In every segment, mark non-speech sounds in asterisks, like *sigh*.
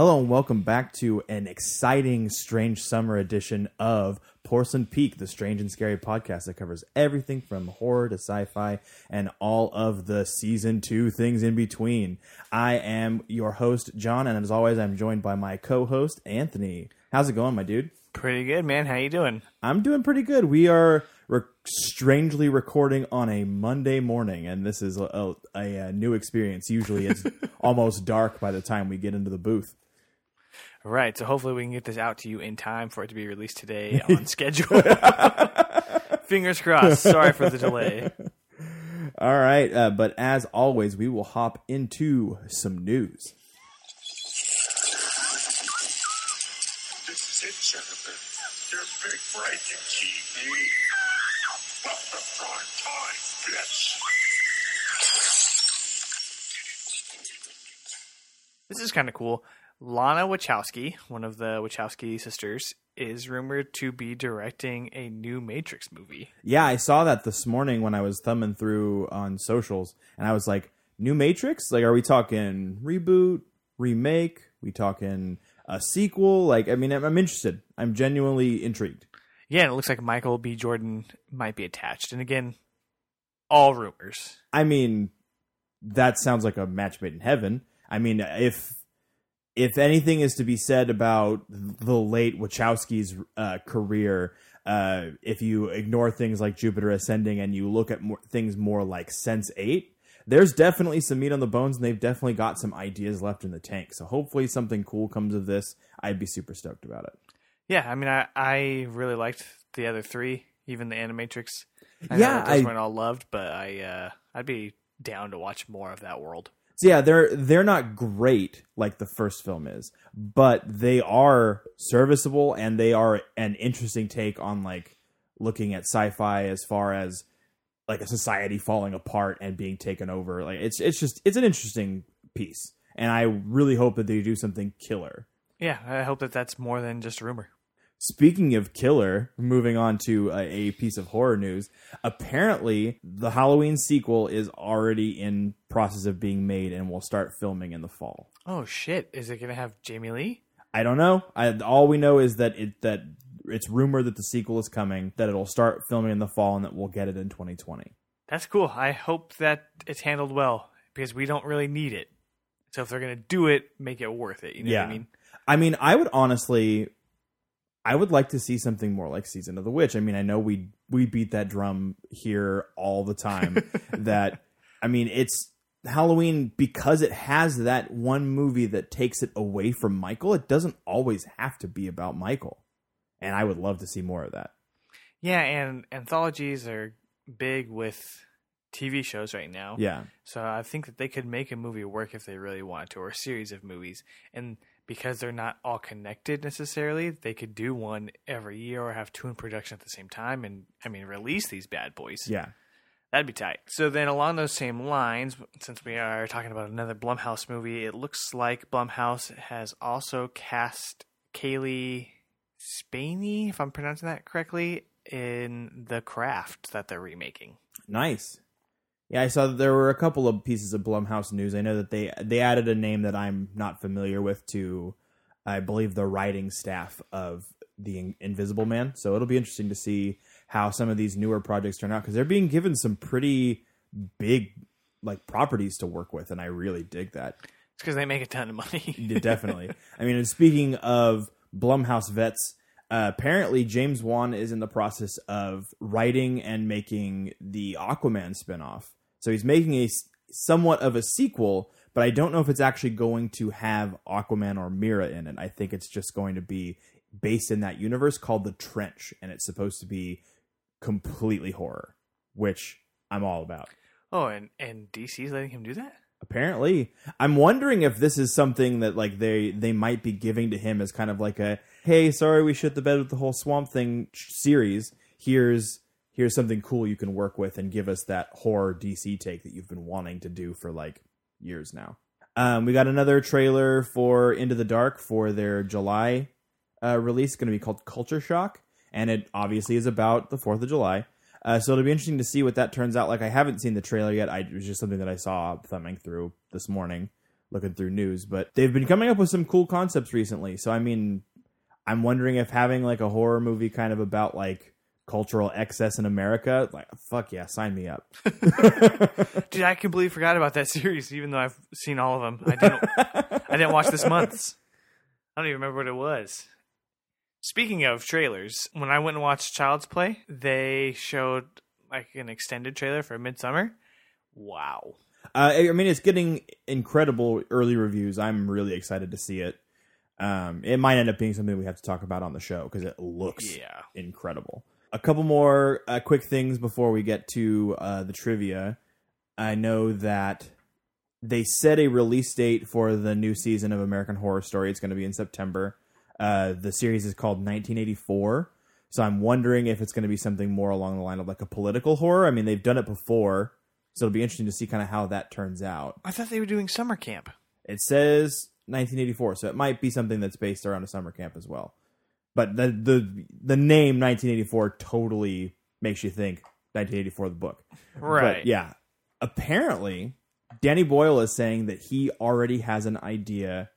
Hello and welcome back to an exciting Strange Summer edition of Porcelain Peak, the strange and scary podcast that covers everything from horror to sci-fi and all of the season two things in between. I am your host, John, and as always, I'm joined by my co-host, Anthony. How's it going, my dude? Pretty good, man. How you doing? I'm doing pretty good. We are re- strangely recording on a Monday morning, and this is a, a, a uh, new experience. Usually, it's *laughs* almost dark by the time we get into the booth. All right. So hopefully we can get this out to you in time for it to be released today *laughs* on schedule. *laughs* Fingers crossed. Sorry for the delay. All right, uh, but as always, we will hop into some news. This is it, Jennifer. Your big breaking TV. Welcome to prime time, bitch. This is kind of cool. Lana Wachowski, one of the Wachowski sisters, is rumored to be directing a new Matrix movie. Yeah, I saw that this morning when I was thumbing through on socials, and I was like, "New Matrix? Like, are we talking reboot, remake? We talking a sequel? Like, I mean, I'm, I'm interested. I'm genuinely intrigued." Yeah, and it looks like Michael B. Jordan might be attached. And again, all rumors. I mean, that sounds like a match made in heaven. I mean, if if anything is to be said about the late Wachowski's uh, career, uh, if you ignore things like Jupiter Ascending and you look at more, things more like Sense8, there's definitely some meat on the bones, and they've definitely got some ideas left in the tank. So hopefully, something cool comes of this. I'd be super stoked about it. Yeah, I mean, I, I really liked the other three, even the Animatrix. I Yeah, know those I- weren't all loved, but I uh, I'd be down to watch more of that world. So yeah, they're they're not great like the first film is, but they are serviceable and they are an interesting take on like looking at sci-fi as far as like a society falling apart and being taken over. Like it's it's just it's an interesting piece, and I really hope that they do something killer. Yeah, I hope that that's more than just a rumor. Speaking of killer, moving on to a, a piece of horror news. Apparently, the Halloween sequel is already in process of being made and will start filming in the fall. Oh shit! Is it gonna have Jamie Lee? I don't know. I, all we know is that it that it's rumored that the sequel is coming, that it'll start filming in the fall, and that we'll get it in 2020. That's cool. I hope that it's handled well because we don't really need it. So if they're gonna do it, make it worth it. You know Yeah. what I mean? I mean, I would honestly, I would like to see something more like Season of the Witch. I mean, I know we we beat that drum here all the time. *laughs* that I mean, it's Halloween because it has that one movie that takes it away from Michael. It doesn't always have to be about Michael, and I would love to see more of that. Yeah, and anthologies are big with TV shows right now. Yeah, So I think that they could make a movie work if they really wanted to, or a series of movies. And because they're not all connected necessarily, they could do one every year or have two in production at the same time and I mean release these bad boys. yeah. That'd be tight. So then along those same lines, since we are talking about another Blumhouse movie, it looks like Blumhouse has also cast Cailee Spaeny, if I'm pronouncing that correctly, in The Craft that they're remaking. Nice. Yeah, I saw that there were a couple of pieces of Blumhouse news. I know that they they added a name that I'm not familiar with to, I believe, the writing staff of the In- Invisible Man. So it'll be interesting to see how some of these newer projects turn out because they're being given some pretty big like properties to work with, and I really dig that. It's because they make a ton of money. *laughs* Yeah, definitely. I mean, and speaking of Blumhouse vets, uh, apparently James Wan is in the process of writing and making the Aquaman spinoff. So he's making a somewhat of a sequel, but I don't know if it's actually going to have Aquaman or Mera in it. I think it's just going to be based in that universe called The Trench, and it's supposed to be completely horror, which I'm all about. Oh, and and DC's letting him do that? Apparently, I'm wondering if this is something that like they they might be giving to him as kind of like a hey, sorry we shit the bed with the whole Swamp Thing series. Here's here's something cool you can work with and give us that horror DC take that you've been wanting to do for like years now. Um, we got another trailer for Into the Dark for their July uh, release. Going to be called Culture Shock, and it obviously is about the Fourth of July. Uh, so it'll be interesting to see what that turns out like. I haven't seen the trailer yet. I, it was just something that I saw thumbing through this morning looking through news. But they've been coming up with some cool concepts recently. So I mean, I'm wondering if having like a horror movie kind of about like cultural excess in America, like fuck yeah, sign me up. *laughs* *laughs* Dude, I completely forgot about that *laughs* series, even though I've seen all of them. I didn't. I didn't watch this month's. I don't even remember what it was. Speaking of trailers, when I went and watched Child's Play, they showed like an extended trailer for Midsommar. Wow. Uh, I mean, it's getting incredible early reviews. I'm really excited to see it. Um, it might end up being something we have to talk about on the show because it looks Yeah. incredible. A couple more uh, quick things before we get to uh, the trivia. I know that they set a release date for the new season of American Horror Story. It's going to be in September. Uh, the series is called 1984. So I'm wondering if it's going to be something more along the line of like a political horror. I mean, they've done it before, so it'll be interesting to see kind of how that turns out. I thought they were doing summer camp. It says 1984, so it might be something that's based around a summer camp as well. But the the the name 1984 totally makes you think 1984 the book. Right. But yeah, apparently Danny Boyle is saying that he already has an idea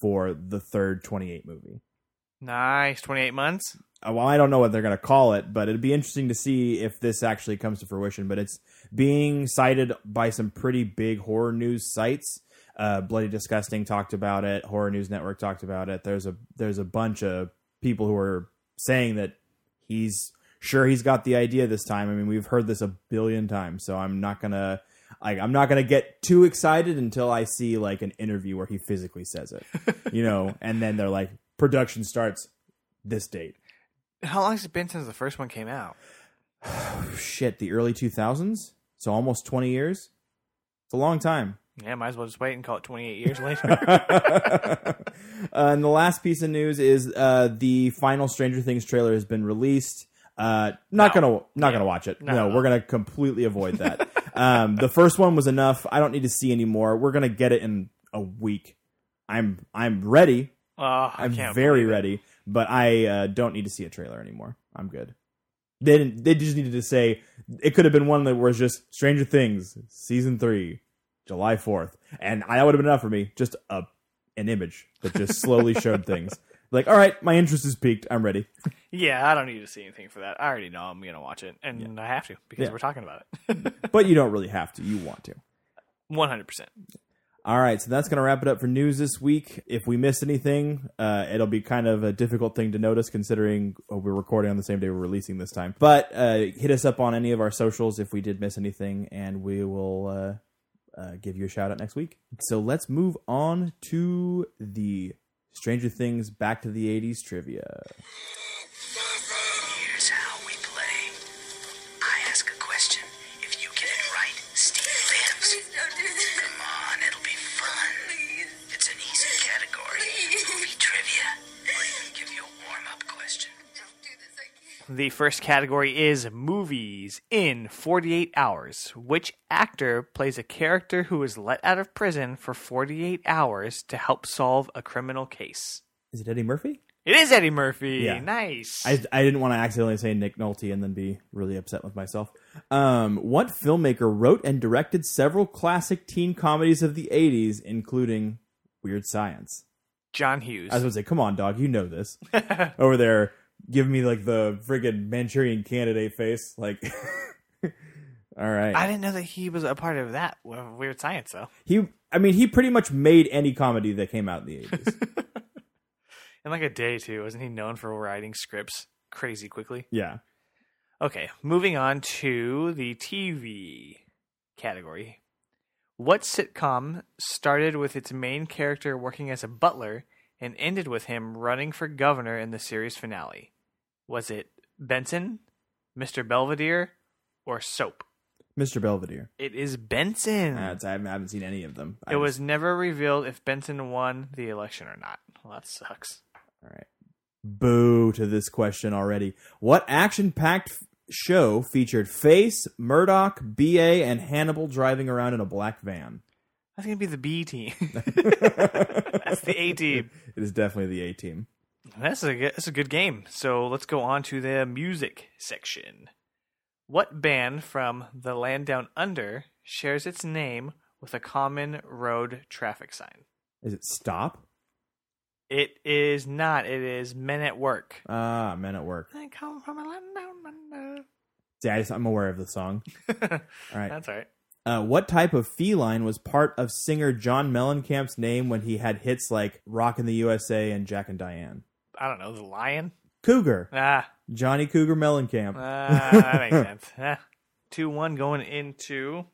for the third 28 movie. Nice. 28 months. Well, I don't know what they're going to call it, but it'd be interesting to see if this actually comes to fruition. But it's being cited by some pretty big horror news sites. Uh, Bloody Disgusting talked about it. Horror News Network talked about it. There's a there's a bunch of people who are saying that he's sure he's got the idea this time. I mean, we've heard this a billion times, so I'm not gonna like I'm not gonna get too excited until I see like an interview where he physically says it, *laughs* you know. And then they're like, production starts this date. How long has it been since the first one came out? *sighs* shit, the early 2000s? So almost 20 years? It's a long time. Yeah, might as well just wait and call it 28 years *laughs* later. uh, and the last piece of news is uh, the final Stranger Things trailer has been released. Uh, not No. gonna not Yeah. gonna watch it. No, No. we're gonna completely avoid that. um, the first one was enough. I don't need to see anymore. We're gonna get it in a week. I'm I'm ready. Oh, I'm very ready, but I uh, don't need to see a trailer anymore. I'm good. They didn't. They just needed to say it could have been one that was just Stranger Things season three, July fourth, and I, that would have been enough for me. Just a an image that just slowly *laughs* showed things. Like, all right, my interest is peaked. I'm ready. Yeah, I don't need to see anything for that. I already know I'm going to watch it, and I have to because Yeah. we're talking about it. *laughs* But you don't really have to. You want to. 100%. All right, so that's going to wrap it up for news this week. If we miss anything, uh, it'll be kind of a difficult thing to notice considering uh, we're recording on the same day we're releasing this time. But uh, hit us up on any of our socials if we did miss anything, and we will uh, uh, give you a shout out next week. So let's move on to the Stranger Things Back to the 80s trivia. The first category is movies in 48 hours. Which actor plays a character who is let out of prison for 48 hours to help solve a criminal case? Is it Eddie Murphy? It is Eddie Murphy. Yeah. Nice. I, I didn't want to accidentally say Nick Nolte and then be really upset with myself. Um, what filmmaker wrote and directed several classic teen comedies of the 80s, including Weird Science? John Hughes. I was going to say, come on, dog, you know this. *laughs* Over there, giving me like the friggin' Manchurian candidate face. Like, *laughs* all right. I didn't know that he was a part of that weird science though. he, I mean, he pretty much made any comedy that came out in the 80s. *laughs* In like a day too, wasn't he known for writing scripts crazy quickly? yeah. Okay, moving on to the TV category. What sitcom started with its main character working as a butler and ended with him running for governor in the series finale? Was it Benson, Mr. Belvedere, or Soap? Mr. Belvedere. It is Benson. Uh, I haven't, seen any of them. I it was never revealed if Benson won the election or not. Well, that sucks. All right. Boo to this question already. What action packed f- show featured Face, Murdock, BA, and Hannibal driving around in a black van? That's gonna be the B team. *laughs* *laughs* That's the A team. It is definitely the A team. That's a good, that's a good game. So let's go on to the music section. What band from the land down under shares its name with a common road traffic sign? Is it stop? It is not. It is Men at Work. Ah, men at work. I come from a land down under. See, I I'm aware of the song. *laughs* All right. That's all right. Uh, what type of feline was part of singer John Mellencamp's name when he had hits like "Rockin' the USA" and "Jack and Diane"? I don't know. The lion? Cougar, Ah, Johnny Cougar Mellencamp. ah that makes *laughs* sense. Ah. 2 1 going into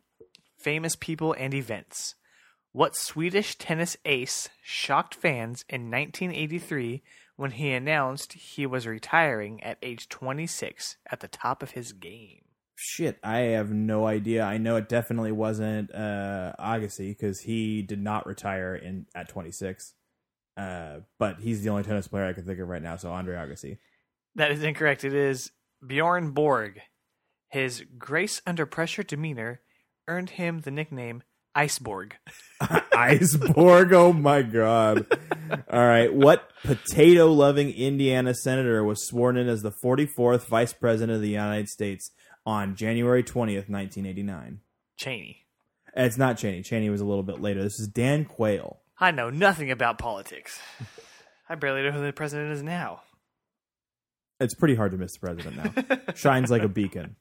famous people and events. What Swedish tennis ace shocked fans in 1983 when he announced he was retiring at age 26 at the top of his game? Shit, I have no idea. I know it definitely wasn't uh, Agassi because he did not retire in at 26. Uh, but he's the only tennis player I can think of right now. So Andre Agassi. That is incorrect. It is Bjorn Borg. His grace under pressure demeanor earned him the nickname Iceborg. *laughs* Iceborg. Oh my god. All right. What potato loving Indiana senator was sworn in as the 44th vice president of the United States on January 20th, 1989? Cheney. It's not Cheney. Cheney was a little bit later. This is Dan Quayle. I know nothing about politics. I barely know who the president is now. It's pretty hard to miss the president now. *laughs* Shines like a beacon.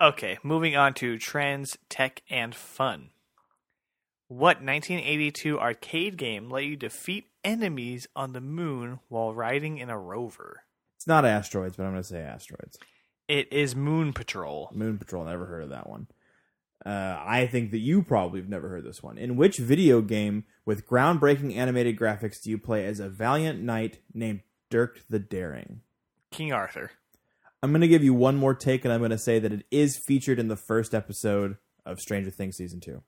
Okay, moving on to trends, tech, and fun. What 1982 arcade game let you defeat enemies on the moon while riding in a rover? It's not asteroids, but I'm going to say asteroids. It is Moon Patrol. Moon Patrol. Never heard of that one. Uh, I think that you probably have never heard this one. In which video game with groundbreaking animated graphics do you play as a valiant knight named Dirk the Daring? King Arthur. I'm going to give you one more take, and I'm going to say that it is featured in the first episode of Stranger Things season two.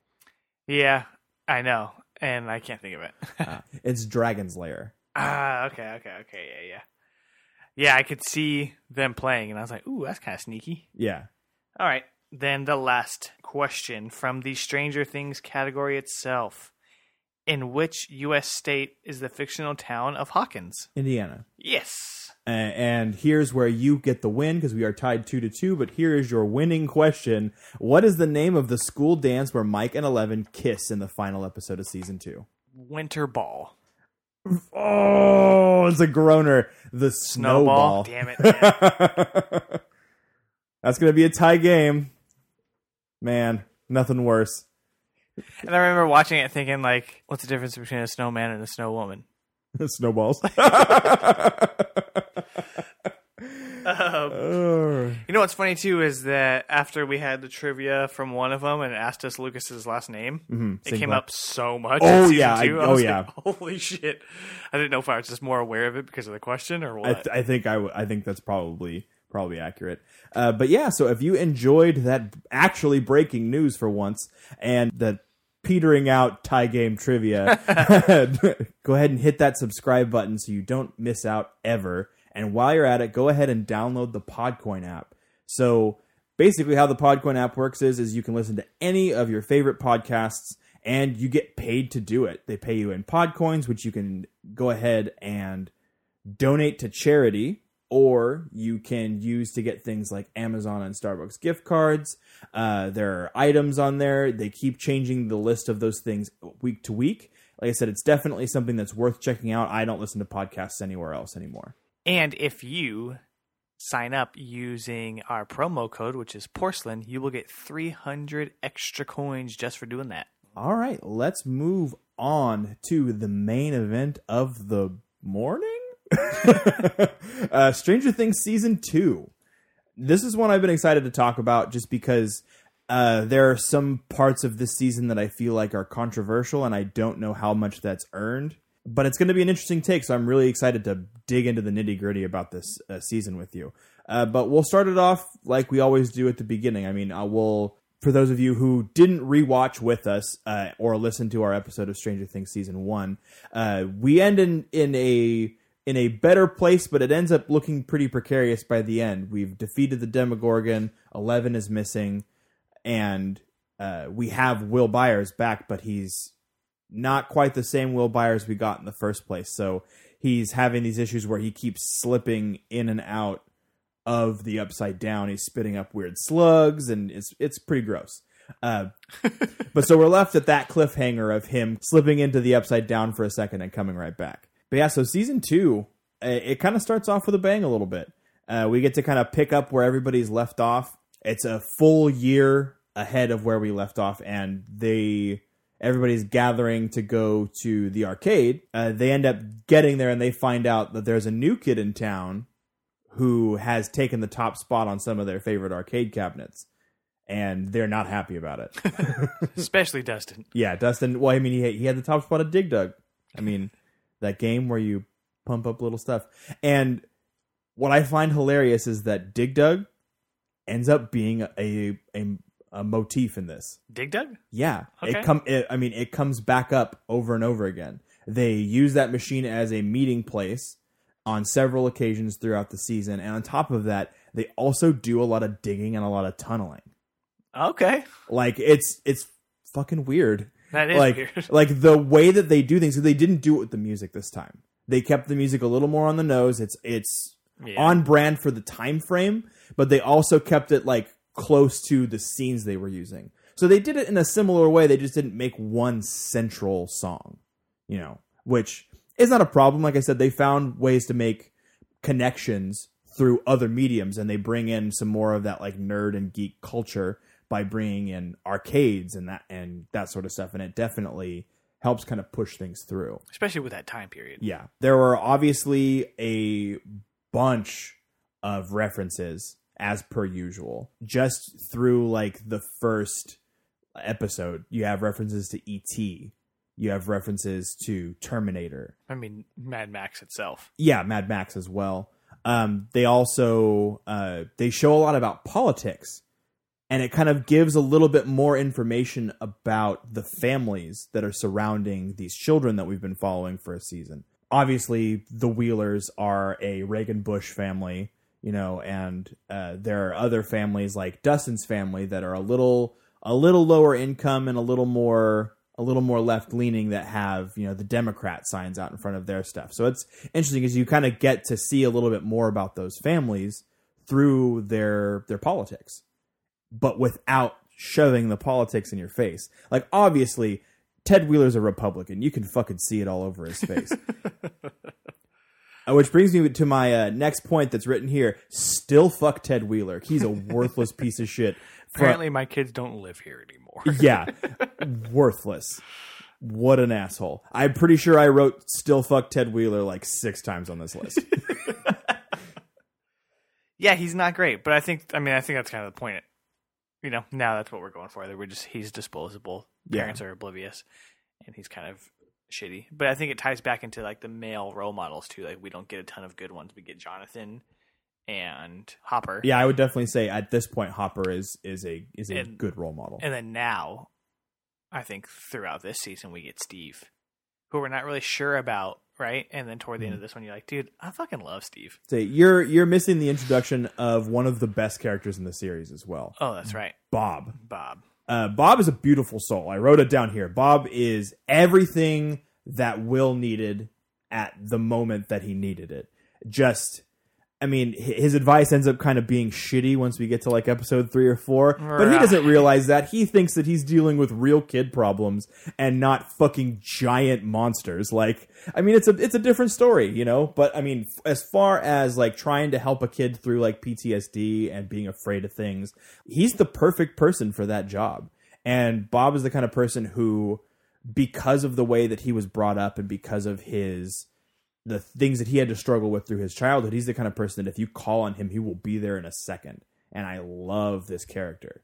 Yeah, I know, and I can't think of it. *laughs* Uh, it's Dragon's Lair. ah, okay, okay, okay, yeah, yeah. Yeah, I could see them playing, and I was like, ooh, that's kind of sneaky. Yeah. All right. Then the last question from the Stranger Things category itself. In which U.S. state is the fictional town of Hawkins? Indiana. Yes. Uh, and here's where you get the win because we are tied two to two. But here is your winning question: What is the name of the school dance where Mike and Eleven kiss in the final episode of season two? Winter Ball. Oh, it's a groaner. The snowball. Snowball. Damn it. *laughs* That's gonna be a tie game. Man, nothing worse. and I remember watching it thinking, like, what's the difference between a snowman and a snow woman? *laughs* Snowballs. *laughs* Um, Oh. you know what's funny too is that after we had the trivia from one of them and asked us Lucas's last name, Mhm, it same came one. up so much. Oh, in yeah, I- two. I oh, was yeah. like, *laughs* holy shit! I didn't know if I was just more aware of it because of the question or I, what. th- I think I, w- I think that's probably probably accurate. Uh, but yeah, so if you enjoyed that actually breaking news for once and the petering out tie game trivia, *laughs* *laughs* go ahead and hit that subscribe button so you don't miss out ever. And while you're at it, go ahead and download the Podcoin app. So basically, how the Podcoin app works is is you can listen to any of your favorite podcasts and you get paid to do it. They pay you in Podcoins, which you can go ahead and donate to charity or you can use to get things like Amazon and Starbucks gift cards. Uh, there are items on there. They keep changing the list of those things week to week. Like I said, it's definitely something that's worth checking out. I don't listen to podcasts anywhere else anymore. and if you sign up using our promo code, which is porcelain, you will get 300 extra coins just for doing that. All right, let's move on to the main event of the morning. *laughs* uh, Stranger Things season two. This is one I've been excited to talk about just because uh, there are some parts of this season that I feel like are controversial, and I don't know how much that's earned. But it's going to be an interesting take, so I'm really excited to dig into the nitty gritty about this uh, season with you. Uh, but we'll start it off like we always do at the beginning. I mean, I will for those of you who didn't rewatch with us uh, or listen to our episode of Stranger Things season one, uh, we end in in a in a better place, but it ends up looking pretty precarious by the end. We've defeated the Demogorgon. Eleven is missing, and uh, we have Will Byers back, but he's not quite the same Will Byers we got in the first place. So he's having these issues where he keeps slipping in and out of the upside down. He's spitting up weird slugs, and it's it's pretty gross. Uh, *laughs* but so we're left at that cliffhanger of him slipping into the upside down for a second and coming right back. But yeah, so season two, uh, it kind of starts off with a bang a little bit. Uh, we get to kind of pick up where everybody's left off. It's a full year ahead of where we left off, and they everybody's gathering to go to the arcade. Uh, they end up getting there, and they find out that there's a new kid in town who has taken the top spot on some of their favorite arcade cabinets, and they're not happy about it. *laughs* Especially Dustin. yeah, Dustin. Well, I mean, he he had the top spot at Dig Dug. I mean, that game where you pump up little stuff. And what I find hilarious is that Dig Dug ends up being a a, a motif in this. Dig Dug? Yeah, Okay. it come. It, I mean, it comes back up over and over again. They use that machine as a meeting place on several occasions throughout the season, and on top of that, they also do a lot of digging and a lot of tunneling. Okay. Like it's it's fucking weird. That is like weird. *laughs* like the way that they do things. They didn't do it with the music this time. They kept the music a little more on the nose. It's it's Yeah. on brand for the time frame, but they also kept it like close to the scenes they were using. So they did it in a similar way. They just didn't make one central song, you know, which is not a problem. Like I said, they found ways to make connections through other mediums, and they bring in some more of that like nerd and geek culture by bringing in arcades and that and that sort of stuff. And it definitely helps kind of push things through. Especially with that time period. Yeah. There were obviously a bunch of references as per usual. Just through like the first episode, you have references to ET. You have references to Terminator. I mean, Mad Max itself. Yeah, Mad Max as well. Um, they also uh, they show a lot about politics, and it kind of gives a little bit more information about the families that are surrounding these children that we've been following for a season. Obviously, the Wheelers are a Reagan Bush family, you know, and uh, there are other families like Dustin's family that are a little a little lower income and a little more a little more left leaning that have you know the Democrat signs out in front of their stuff. So it's interesting because you kind of get to see a little bit more about those families through their their politics, but without shoving the politics in your face. Like obviously, Ted Wheeler's a Republican. You can fucking see it all over his face. *laughs* Uh, Which brings me to my uh, next point that's written here. Still fuck Ted Wheeler. He's a worthless piece of shit. Apparently, my kids don't live here anymore. *laughs* yeah, worthless. What an asshole. I'm pretty sure I wrote still fuck Ted Wheeler like six times on this list. *laughs* yeah, he's not great, but I think I mean I think that's kind of the point. You know, now that's what we're going for. That we're just he's disposable. Yeah. Parents are oblivious, and he's kind of shitty. But I think it ties back into like the male role models too. Like we don't get a ton of good ones. We get Jonathan and Hopper. yeah, I would definitely say at this point Hopper is is a is a And- good role model. And then now, I think throughout this season we get Steve, who we're not really sure about, right? And then toward the end of this one, you're like, dude, I fucking love Steve. Say you're you're missing the introduction of one of the best characters in the series as well, Oh, that's right, Bob. Bob. Uh, Bob is a beautiful soul. I wrote it down here. Bob is everything that Will needed at the moment that he needed it. Just, I mean, his advice ends up kind of being shitty once we get to like episode three or four, but he doesn't realize that. He thinks that he's dealing with real kid problems and not fucking giant monsters. Like, I mean, it's a it's a different story, you know. But I mean, f- as far as like trying to help a kid through like PTSD and being afraid of things, he's the perfect person for that job. And Bob is the kind of person who, because of the way that he was brought up and because of his the things that he had to struggle with through his childhood, he's the kind of person that if you call on him, he will be there in a second. And I love this character.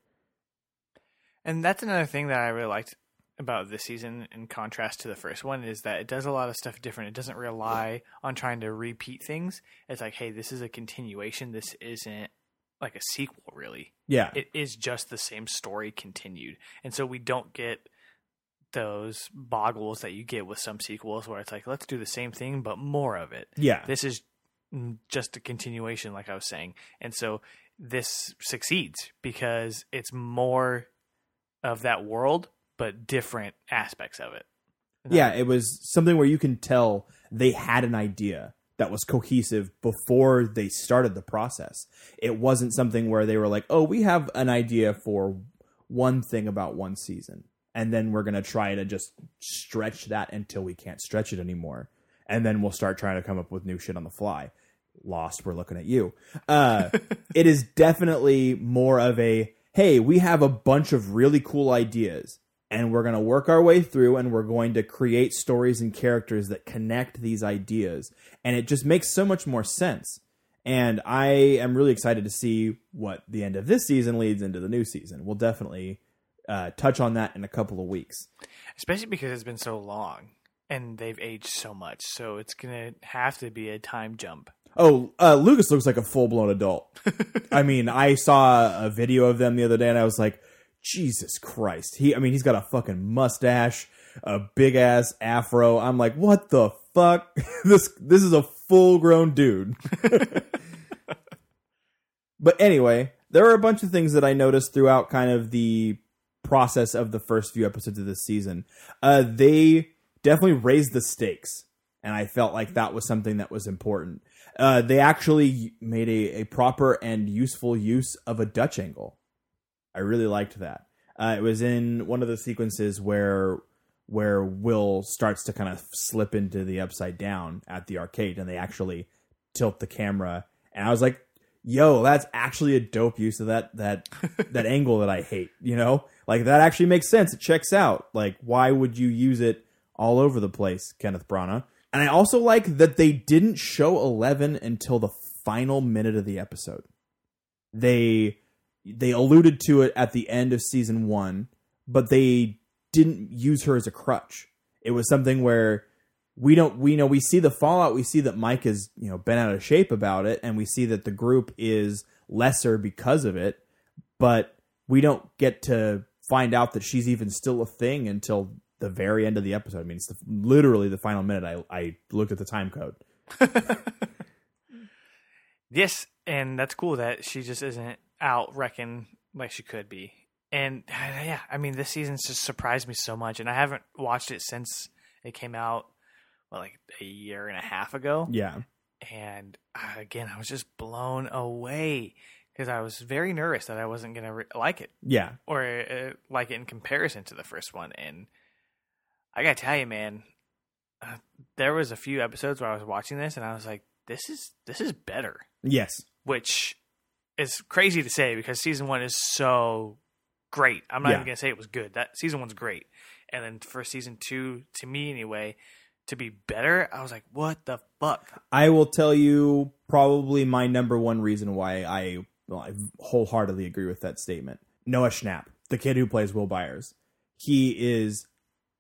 And that's another thing that I really liked about this season in contrast to the first one is that it does a lot of stuff different. It doesn't rely on trying to repeat things. It's like, hey, this is a continuation. This isn't like a sequel, really. Yeah. It is just the same story continued. And so we don't get those boggles that you get with some sequels where it's like, let's do the same thing, but more of it. yeah. This is just a continuation, like I was saying. And so this succeeds because it's more of that world, but different aspects of it. Yeah, it was something where you can tell they had an idea that was cohesive before they started the process. It wasn't something where they were like, "Oh, we have an idea for one thing about one season, and then we're gonna try to just stretch that until we can't stretch it anymore, and then we'll start trying to come up with new shit on the fly. Lost, we're looking at you. Uh, *laughs* it is definitely more of a hey, we have a bunch of really cool ideas and we're going to work our way through and we're going to create stories and characters that connect these ideas and it just makes so much more sense and i am really excited to see what the end of this season leads into the new season we'll definitely uh, touch on that in a couple of weeks. Especially because it's been so long and they've aged so much. So it's gonna have to be a time jump. oh uh, lucas looks like a full-blown adult. *laughs* I mean i saw a video of them the other day and i was like jesus christ. He i mean he's got a fucking mustache a big ass afro. I'm like what the fuck? *laughs* This this is a full grown dude. *laughs* But anyway there are a bunch of things that i noticed throughout kind of the process of the first few episodes of this season uh they definitely raised the stakes and i felt like that was something that was important uh, they actually made a, a proper and useful use of a Dutch angle. I really liked that. Uh, it was in one of the sequences where where Will starts to kind of slip into the upside down at the arcade, and they actually tilt the camera. And I was like, "Yo, that's actually a dope use of that that *laughs* that angle that I hate." You know, like that actually makes sense. It checks out. Like, why would you use it all over the place, Kenneth Branagh? And I also like that they didn't show Eleven until the final minute of the episode. They they alluded to it at the end of season one, but they didn't use her as a crutch. It was something where we don't we know we see the fallout, we see that Mike has, you know, been out of shape about it, and we see that the group is lesser because of it, but we don't get to find out that she's even still a thing until the very end of the episode. I mean, it's the, literally the final minute. I I looked at the time code. *laughs* Yes, and that's cool that she just isn't out wrecking like she could be. And *sighs* yeah, I mean, this season's just surprised me so much, and I haven't watched it since it came out, well, like a year and a half ago. Yeah, And uh, again, I was just blown away because I was very nervous that I wasn't gonna re- like it yeah, or uh, like it in comparison to the first one. And I gotta tell you, man, uh, there was a few episodes where I was watching this and I was like, "This is this is better." yes, which is crazy to say because season one is so great. I'm not Yeah. even gonna say it was good. That season one's great, and then for season two, to me anyway, to be better, I was like, "What the fuck?" I will tell you probably my number one reason why I, well, I wholeheartedly agree with that statement. Noah Schnapp, the kid who plays Will Byers, he is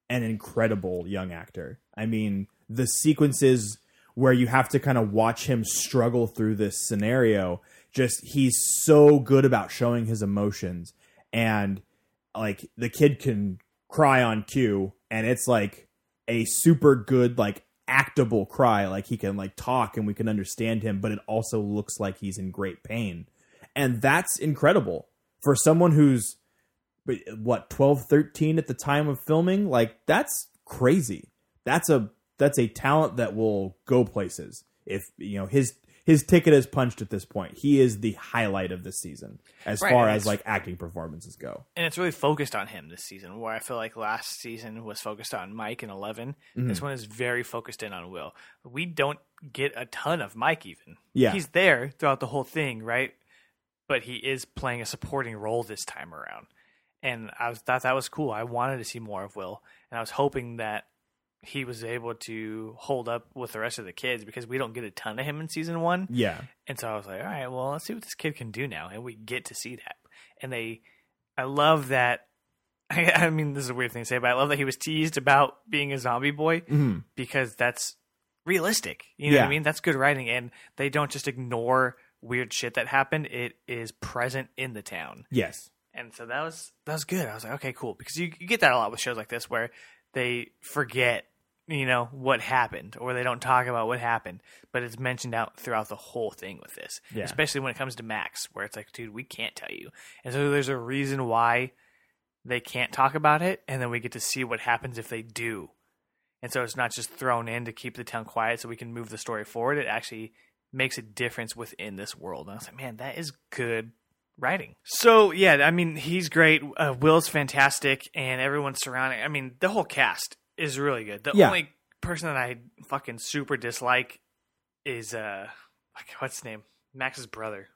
an incredible young actor. I mean, the sequences where you have to kind of watch him struggle through this scenario, just he's so good about showing his emotions and like the kid can cry on cue and it's like a super good like actable cry like he can like talk and we can understand him but it also looks like he's in great pain and that's incredible for someone who's what 12 13 at the time of filming like that's crazy that's a that's a talent that will go places if you know his his ticket is punched at this point he is the highlight of this season as Right, far as like acting performances go And it's really focused on him this season, where I feel like last season was focused on Mike and Eleven. Mm-hmm. This one is very focused in on Will. We don't get a ton of Mike even. Yeah. he's there throughout the whole thing, right? But he is playing a supporting role this time around, and I was thought that was cool. I wanted to see more of Will, and I was hoping that he was able to hold up with the rest of the kids because we don't get a ton of him in season one. yeah And so I was like, all right, well, let's see what this kid can do now. And we get to see that. And they, I love that. I, *laughs* I mean, this is a weird thing to say, but I love that he was teased about being a zombie boy Mhm. because that's realistic. You know what I mean? That's good writing. And they don't just ignore weird shit that happened, it is present in the town. yes And so that was that was good. I was like, okay, cool, because you, you get that a lot with shows like this where they forget, you know, what happened or they don't talk about what happened, but it's mentioned out throughout the whole thing with this. Yeah. Especially when it comes to Max, where it's like, dude, we can't tell you, and so there's a reason why they can't talk about it, and then we get to see what happens if they do. And so it's not just thrown in to keep the town quiet so we can move the story forward. It actually makes a difference within this world. And I was like, man, that is good writing. So yeah, I mean he's great. Uh, Will's fantastic, and everyone surrounding. I mean the whole cast is really good. The Yeah. only person that I fucking super dislike is uh, like, what's his name? Max's brother.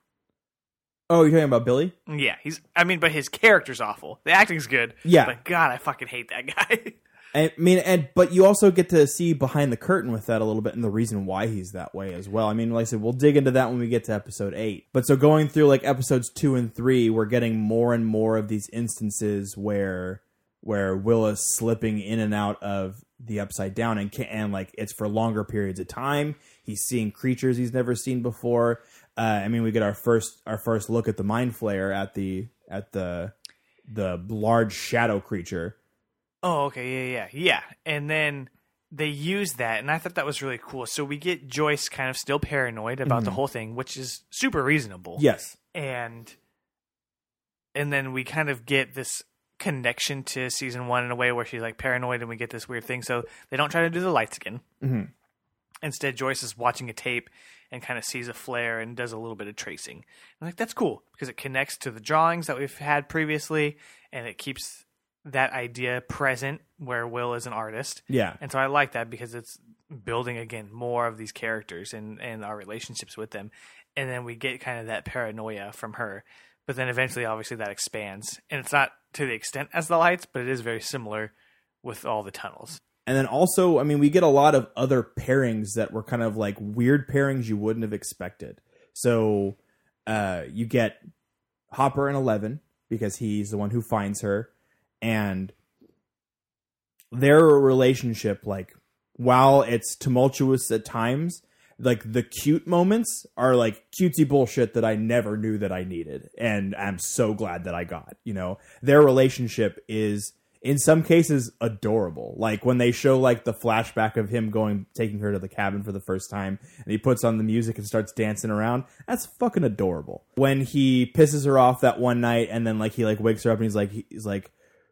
Oh, you're talking about Billy? Yeah, he's. I mean, but his character's awful. The acting's good. Yeah. but God, I fucking hate that *laughs* guy. I mean, and but you also get to see behind the curtain with that a little bit, and the reason why he's that way as well. I mean, like I said, we'll dig into that when we get to episode eight. But so going through like episodes two and three, we're getting more and more of these instances where where Will is slipping in and out of the upside down, and can, and like it's for longer periods of time. He's seeing creatures he's never seen before. Uh, I mean, we get our first our first look at the mind flayer at the at the the large shadow creature. Oh, okay, yeah, yeah, yeah. And then they use that, and I thought that was really cool. So we get Joyce kind of still paranoid about the whole thing, which is super reasonable. Yes. and and then we kind of get this connection to season one in a way where she's like paranoid, and we get this weird thing. So they don't try to do the lights again. Mhm. Instead, Joyce is watching a tape and kind of sees a flare and does a little bit of tracing. I'm like, that's cool because it connects to the drawings that we've had previously, and it keeps that idea present where Will is an artist. Yeah. And so I like that because it's building again more of these characters and, and our relationships with them. And then we get kind of that paranoia from her. But then eventually, obviously, that expands. And it's not to the extent as the lights, but it is very similar with all the tunnels. And then also, I mean, we get a lot of other pairings that were kind of like weird pairings you wouldn't have expected. So uh, you get Hopper and Eleven because he's the one who finds her, and their relationship, like, while it's tumultuous at times, like the cute moments are like cutesy bullshit that I never knew that I needed, and I'm so glad that I got. You know, their relationship is in some cases adorable. Like when they show like the flashback of him going taking her to the cabin for the first time and he puts on the music and starts dancing around. That's fucking adorable. When he pisses her off that one night and then like he like wakes her up and he's like he's like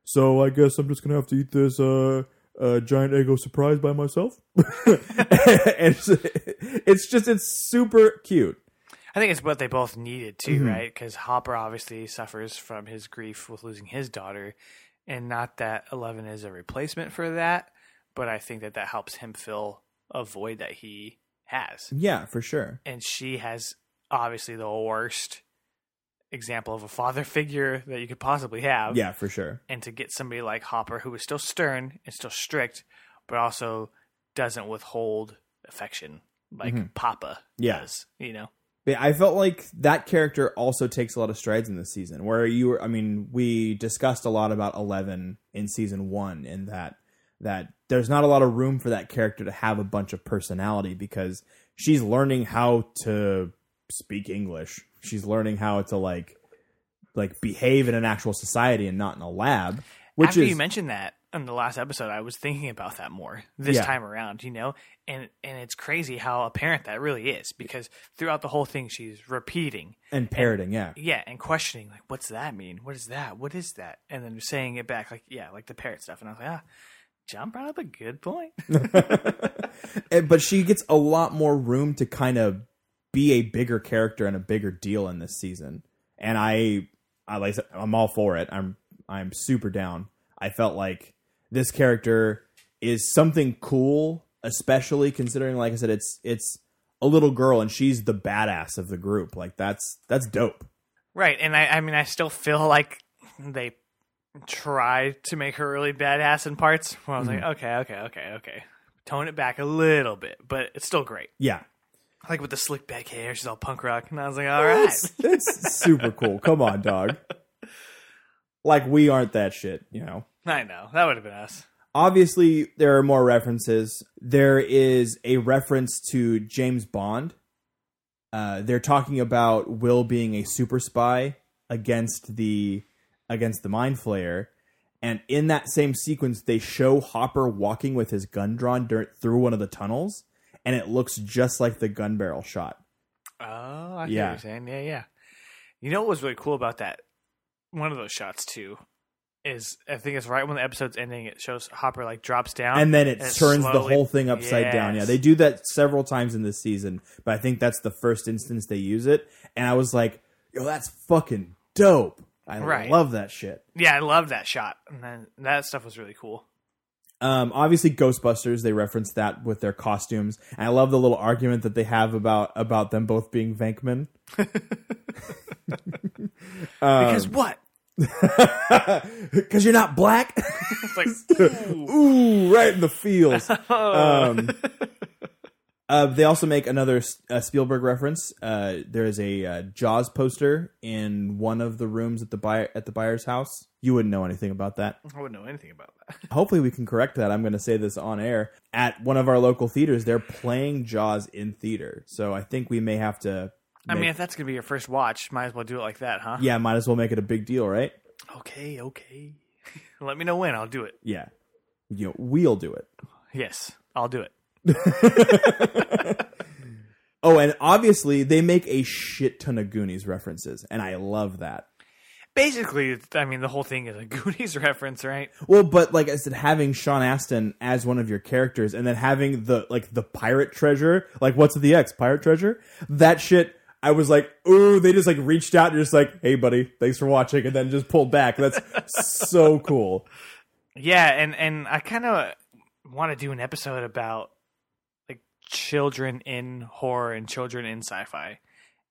so I guess I'm just going to have to eat this uh uh, giant Eggo surprise by myself. *laughs* it's, it's just it's super cute. I think it's what they both needed too, right? Because Hopper obviously suffers from his grief with losing his daughter, and not that Eleven is a replacement for that, but I think that that helps him fill a void that he has. Yeah, for sure. And she has obviously the worst example of a father *laughs* figure that you could possibly have. Yeah, for sure. And to get somebody like Hopper, who is still stern and still strict, but also doesn't withhold affection like mm-hmm. Papa Yeah. does, you know? But I felt like that character also takes a lot of strides in this season. Where you were, I mean, we discussed a lot about Eleven in season one, in that that there's not a lot of room for that character to have a bunch of personality because she's learning how to speak English. She's learning how to like like behave in an actual society and not in a lab. Which After is you mentioned that in the last episode, I was thinking about that more this Yeah. time around, you know? And and it's crazy how apparent that really is because throughout the whole thing she's repeating and parroting, yeah. yeah, and questioning like, "What's that mean? What is that? What is that?" And then saying it back like, "Yeah, like the parrot stuff." And I was like, "Ah, John brought up a good point." *laughs* And- but she gets a lot more room to kind of be a bigger character and a bigger deal in this season. And I, I like, I said, I'm all for it. I'm, I'm super down. I felt like this character is something cool, especially considering, like I said, it's, it's a little girl and she's the badass of the group. Like that's, that's dope. right, and I, I mean, I still feel like they tried to make her really badass in parts. Where I was like, mm-hmm. "Okay, okay, okay, okay." Tone it back a little bit, but it's still great. Yeah. Like with the slick back hair, she's all punk rock, and I was like, "All right." It's, it's super cool. Come on, dog. Like we aren't that shit, you know. I know that would have been us. obviously there are more references there is a reference to james bond uh, they're talking about will being a super spy against the against the mind flayer and in that same sequence they show hopper walking with his gun drawn dur- through one of the tunnels and it looks just like the gun barrel shot Oh, I Yeah. what you're saying. Yeah, yeah. You know what was really cool about that? One of those shots too is I think it's right when the episode's ending. It shows Hopper like drops down, and then it turns the whole thing upside down. Yeah, they do that several times in this season, but I think that's the first instance they use it. And I was like, "Yo, that's fucking dope. I Right. love that shit. Yeah, I love that shot. And then that stuff was really cool. Um, obviously, Ghostbusters. They reference that with their costumes, and I love the little argument that they have about about them both being Venkman. *laughs* Because what? *laughs* Because you're not black. *laughs* Like, ooh. Ooh, right in the feels. Um, uh, they also make another uh, Spielberg reference. Uh, there is a uh, Jaws poster in one of the rooms at the buyer at the buyer's house. You wouldn't know anything about that. I wouldn't know anything about that. *laughs* Hopefully, we can correct that. I'm going to say this on air. At one of our local theaters, they're playing Jaws in theater, so I think we may have to. I make- mean, if that's gonna be your first watch, might as well do it like that, huh? yeah, might as well make it a big deal, right? Okay, okay. *laughs* Let me know when. I'll do it. Yeah, you know, we'll do it. Yes, I'll do it. *laughs* Oh, and obviously they make a shit ton of Goonies references, and I love that. Basically, I mean, the whole thing is a *laughs* Goonies reference, right? Well, but like I said, having Sean Astin as one of your characters, and then having the like the pirate treasure, like what's the X pirate treasure? That shit, I was like, ooh, they just like reached out and just like, hey, buddy, thanks for watching, and then just pulled back. That's *laughs* so cool. Yeah, and and I kind of want to do an episode about like children in horror and children in sci-fi,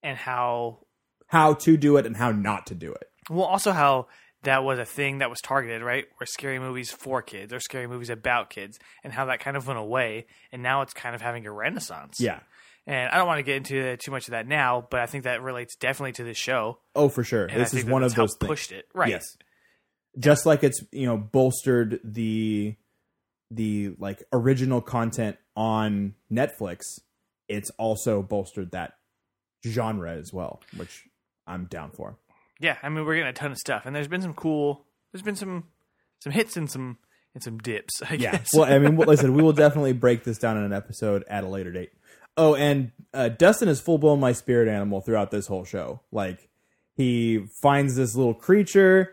and how How to do it and how not to do it. Well, also how that was a thing that was targeted, right? Where scary movies for kids or scary movies about kids, and how that kind of went away, and now it's kind of having a renaissance. Yeah. And I don't want to get into too much of that now, but I think that relates definitely to this show. Oh, for sure. And this is one of those things. pushed it, right? Yes. Just like it's you know bolstered the the like original content on Netflix, it's also bolstered that genre as well, which I'm down for. Yeah, I mean we're getting a ton of stuff, and there's been some cool. There's been some some hits and some and some dips. I Yeah. guess. well, I mean, *laughs* listen, we will definitely break this down in an episode at a later date. Oh, and uh, Dustin is full blown my spirit animal throughout this whole show. Like, he finds this little creature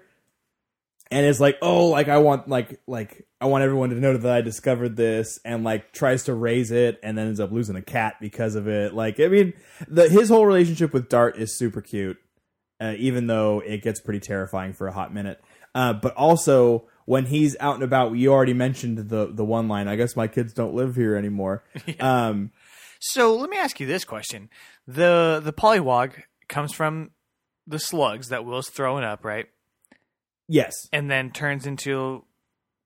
and is like, oh, like I want, like, like I want everyone to know that I discovered this, and like tries to raise it, and then ends up losing a cat because of it. Like, I mean, the his whole relationship with Dart is super cute, uh, even though it gets pretty terrifying for a hot minute. Uh, but also when he's out and about, you already mentioned the the one line. I guess my kids don't live here anymore. *laughs* Um, So let me ask you this question: the the polywog comes from the slugs that Will's throwing up, right? yes, And then turns into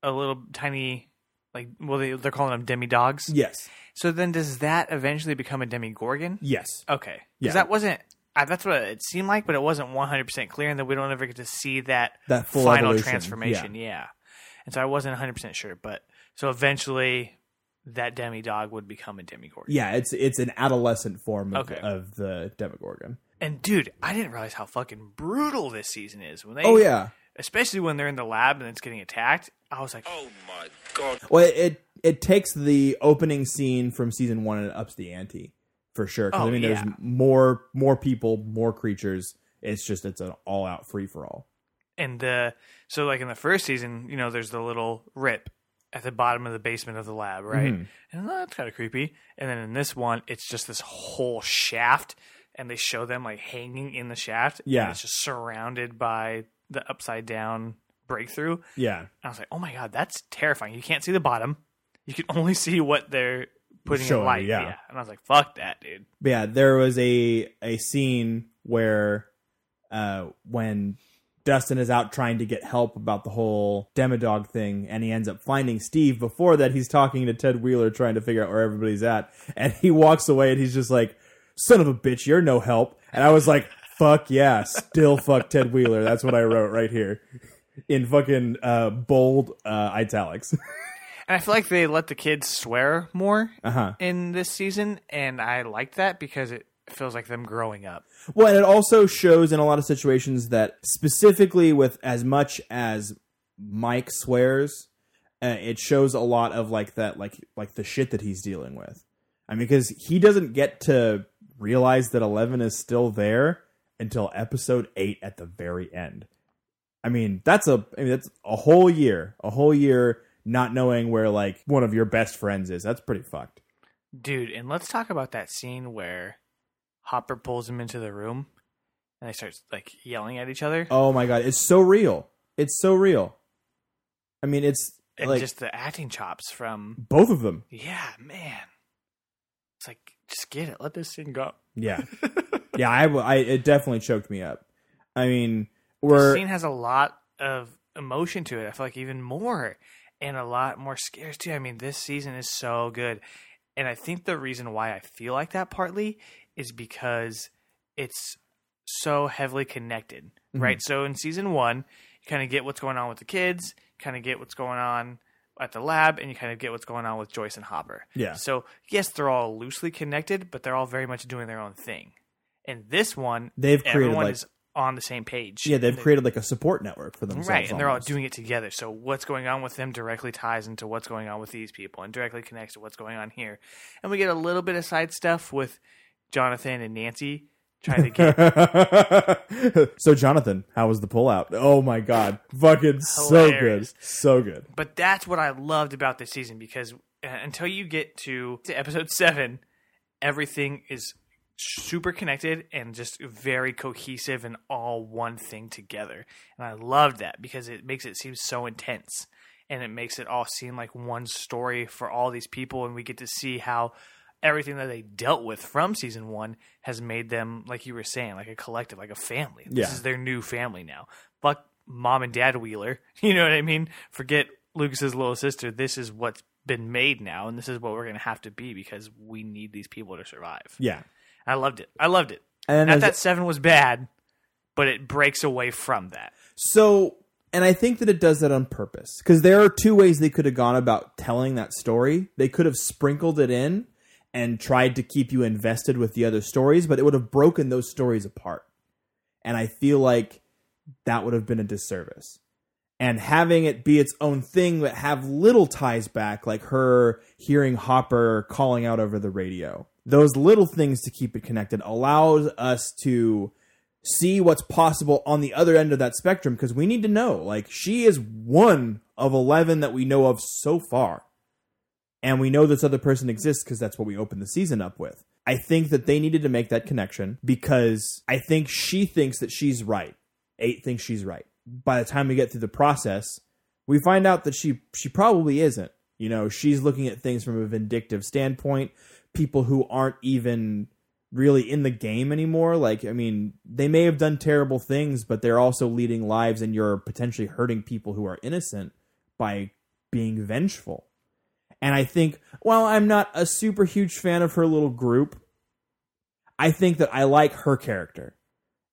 a little tiny, like, well, they, they're calling them demi dogs. yes, So then, does that eventually become a demi gorgon? yes. Okay, Yeah. because that wasn't. Uh, that's what it seemed like, but it wasn't one hundred percent clear, and then we don't ever get to see that That full final evolution, transformation. Yeah. and so I wasn't one hundred percent sure, but so eventually that demi dog would become a demigorgon. Yeah, it's it's an adolescent form of, Okay. of the Demogorgon. And dude, I didn't realize how fucking brutal this season is when they. Oh yeah. especially when they're in the lab and it's getting attacked. I was like, Oh my god. Well, it, it it takes the opening scene from season one and it ups the ante for sure. 'Cause, Oh, I mean, yeah. there's more more people, more creatures. It's just it's an all out free for all. and uh, so like in the first season, you know, there's the little rip at the bottom of the basement of the lab, right? Mhm. And that's kind of creepy. And then in this one, it's just this whole shaft, and they show them like hanging in the shaft. and Yeah. it's just surrounded by the upside down breakthrough. Yeah, And I was like, oh my god, that's terrifying. You can't see the bottom. You can only *laughs* see what they're putting Showing light. yeah. And I was like, fuck that, dude. But yeah. There was a a scene where uh when Dustin is out trying to get help about the whole Demodog thing, and he ends up finding Steve. Before that, he's talking to Ted Wheeler trying to figure out where everybody's at, and he walks away and he's just like, "Son of a bitch, you're no help." And I was like, "Fuck yeah, still fuck Ted Wheeler." That's what I wrote right here in fucking uh, bold uh, italics. *laughs* And I feel like they let the kids swear more uh huh. in this season, and I like that because it feels like them growing up. Well, and it also shows in a lot of situations that specifically with as much as Mike swears, uh, it shows a lot of like that, like like the shit that he's dealing with. I mean, because he doesn't get to realize that Eleven is still there until episode eight at the very end. I mean, that's a I mean that's a whole year, a whole year not knowing where like one of your best friends is. That's pretty fucked. Dude, and let's talk about that scene where Hopper pulls him into the room and they start like yelling at each other. Oh my god, it's so real. It's so real. I mean, it's and like just the acting chops from both of them. yeah, man. It's like just get it, let this thing go. Yeah, *laughs* yeah. I, I- it definitely choked me up. I mean, The we're scene has a lot of emotion to it. I feel like even more, and a lot more scares too. I mean, this season is so good, and I think the reason why I feel like that partly is because it's so heavily connected, mm-hmm. right? So in season one, you kind of get what's going on with the kids, kind of get what's going on at the lab, and you kind of get what's going on with Joyce and Hopper. Yeah. So yes, they're all loosely connected, but they're all very much doing their own thing. And this one, They've created, everyone like- is on the same page. yeah, they've They- created like a support network for themselves. Right, and they're all doing it together. So what's going on with them directly ties into what's going on with these people, and directly connects to what's going on here. And we get a little bit of side stuff with Jonathan and Nancy trying to get. *laughs* so Jonathan, how was the pullout? Oh my god, fucking so good, so good. but that's what I loved about this season because uh, until you get to, to episode seven, everything is super connected and just very cohesive and all one thing together. And I love that because it makes it seem so intense and it makes it all seem like one story for all these people and we get to see how everything that they dealt with from season 1 has made them like you were saying like a collective like a family. This is their new family now. Fuck mom and dad Wheeler. *laughs* You know what I mean? Forget Lucas's little sister. This is what's been made now and this is what we're going to have to be because we need these people to survive. Yeah, I loved it. I loved it. and Not that seven was bad, but it breaks away from that. So, and I think that it does that on purpose because there are two ways they could have gone about telling that story. They could have sprinkled it in and tried to keep you invested with the other stories, but it would have broken those stories apart. And I feel like that would have been a disservice. And having it be its own thing, but have little ties back, like her hearing Hopper calling out over the radio. Those little things to keep it connected allows us to see what's possible on the other end of that spectrum because we need to know. Like she is one of 11 that we know of so far. And we know this other person exists because that's what we opened the season up with. I think that they needed to make that connection because i think she thinks that she's right. Eight thinks she's right. By the time we get through the process we find out that she she probably isn't. You know she's looking at things from a vindictive standpoint people who aren't even really in the game anymore. Like, I mean, they may have done terrible things, but they're also leading lives and you're potentially hurting people who are innocent by being vengeful. And I think, while I'm not a super huge fan of her little group, I think that I like her character.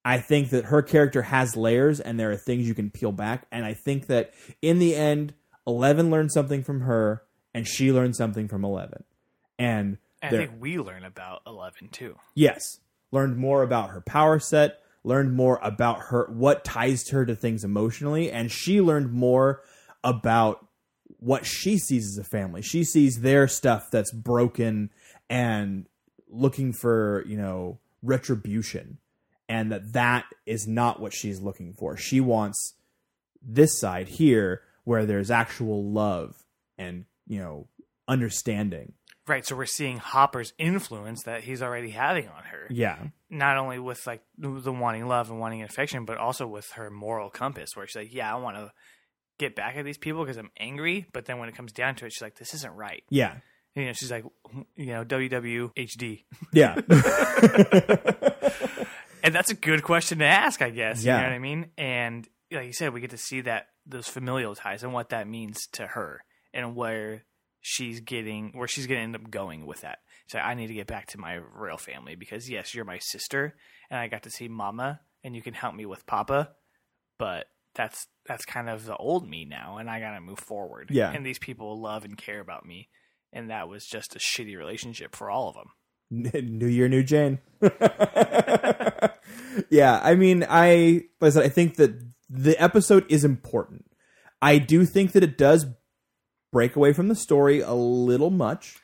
I think that her character has layers and there are things you can peel back. And I think that in the end, Eleven learned something from her and she learned something from Eleven. And And I think we learn about Eleven too. Yes. Learned more about her power set, learned more about her what ties her to things emotionally, and she learned more about what she sees as a family. She sees their stuff that's broken and looking for, you know, retribution and that that is not what she's looking for. She wants this side here where there's actual love and, you know, understanding. Right, so we're seeing Hopper's influence that he's already having on her. Yeah. Not only with like the wanting love and wanting affection, but also with her moral compass, where she's like, "Yeah, I want to get back at these people because I'm angry." But then when it comes down to it, she's like, "This isn't right." Yeah. And, you know, she's like, "You know, WWHD," Yeah. *laughs* *laughs* and that's a good question to ask, I guess. Yeah. You know what I mean? And like you said, we get to see that those familial ties and what that means to her, and where she's getting, where she's going to end up going with that. So I need to get back to my real family because yes, you're my sister, and I got to see Mama, and you can help me with Papa, but that's that's kind of the old me now, and I got to move forward. Yeah. and these people love and care about me, and that was just a shitty relationship for all of them. *laughs* new year, new Jane. *laughs* yeah, I mean, I like I said, I think that the episode is important. I do think that it does break away from the story a little much,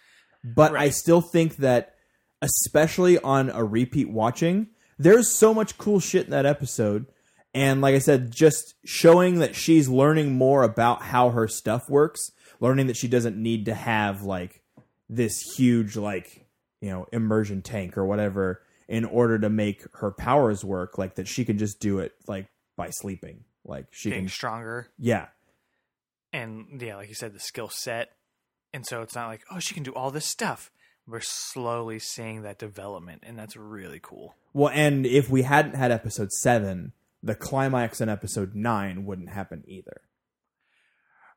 but I still think that, especially on a repeat watching, there's so much cool shit in that episode. And like I said, just showing that she's learning more about how her stuff works, learning that she doesn't need to have like this huge like you know immersion tank or whatever in order to make her powers work, like that she can just do it like by sleeping. Like she Getting can stronger. Yeah. And yeah, like you said, the skill set, and so it's not like oh she can do all this stuff. We're slowly seeing that development, and that's really cool. Well, and if we hadn't had episode 7, the climax in episode 9 wouldn't happen either.